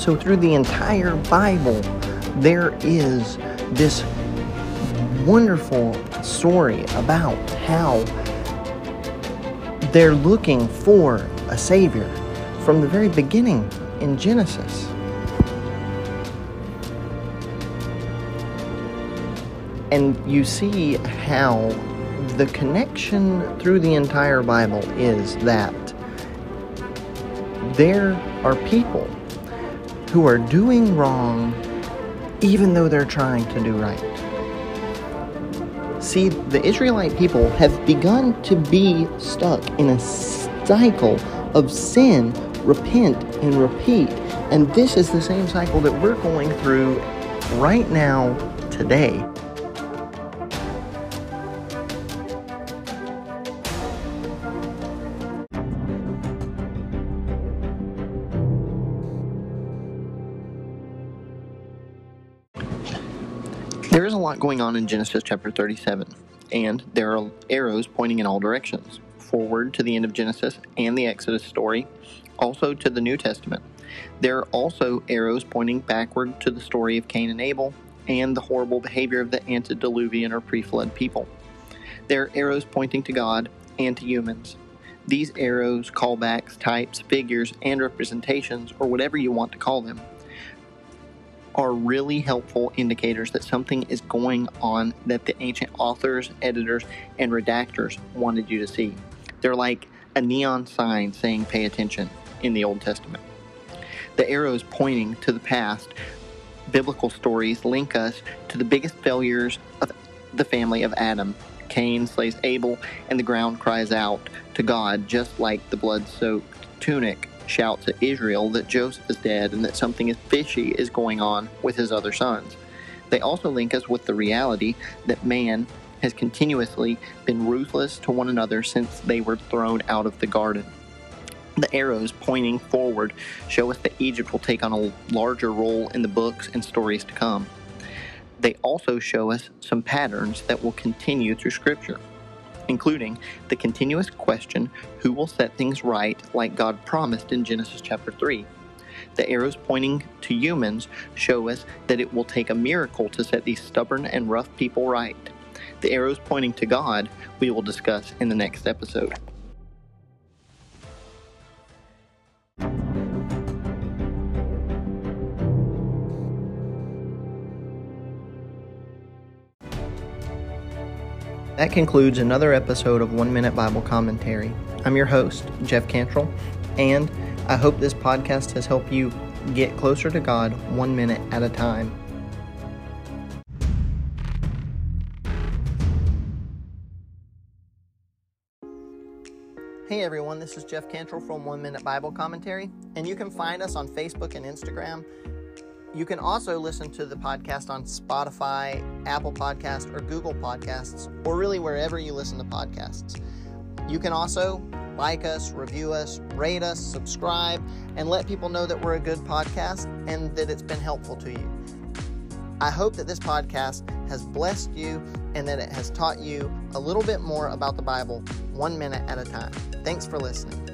So, through the entire Bible, there is this wonderful story about how they're looking for a Savior from the very beginning in Genesis. And you see how the connection through the entire Bible is that there are people who are doing wrong even though they're trying to do right. See, the Israelite people have begun to be stuck in a cycle of sin, repent, and repeat. And this is the same cycle that we're going through right now, today. There is a lot going on in Genesis chapter 37, and there are arrows pointing in all directions forward to the end of Genesis and the Exodus story, also to the New Testament. There are also arrows pointing backward to the story of Cain and Abel and the horrible behavior of the antediluvian or pre flood people. There are arrows pointing to God and to humans. These arrows, callbacks, types, figures, and representations, or whatever you want to call them, are really helpful indicators that something is going on that the ancient authors, editors, and redactors wanted you to see. They're like a neon sign saying pay attention in the Old Testament. The arrows pointing to the past, biblical stories link us to the biggest failures of the family of Adam. Cain slays Abel, and the ground cries out to God, just like the blood soaked tunic shouts to Israel that Joseph is dead and that something fishy is going on with his other sons. They also link us with the reality that man has continuously been ruthless to one another since they were thrown out of the garden. The arrows pointing forward show us that Egypt will take on a larger role in the books and stories to come. They also show us some patterns that will continue through Scripture including the continuous question who will set things right like God promised in Genesis chapter 3. The arrows pointing to humans show us that it will take a miracle to set these stubborn and rough people right. The arrows pointing to God we will discuss in the next episode. That concludes another episode of One Minute Bible Commentary. I'm your host, Jeff Cantrell, and I hope this podcast has helped you get closer to God one minute at a time. Hey everyone, this is Jeff Cantrell from One Minute Bible Commentary, and you can find us on Facebook and Instagram you can also listen to the podcast on Spotify, Apple Podcast, or Google Podcasts, or really wherever you listen to podcasts. You can also like us, review us, rate us, subscribe, and let people know that we're a good podcast and that it's been helpful to you. I hope that this podcast has blessed you and that it has taught you a little bit more about the Bible one minute at a time. Thanks for listening.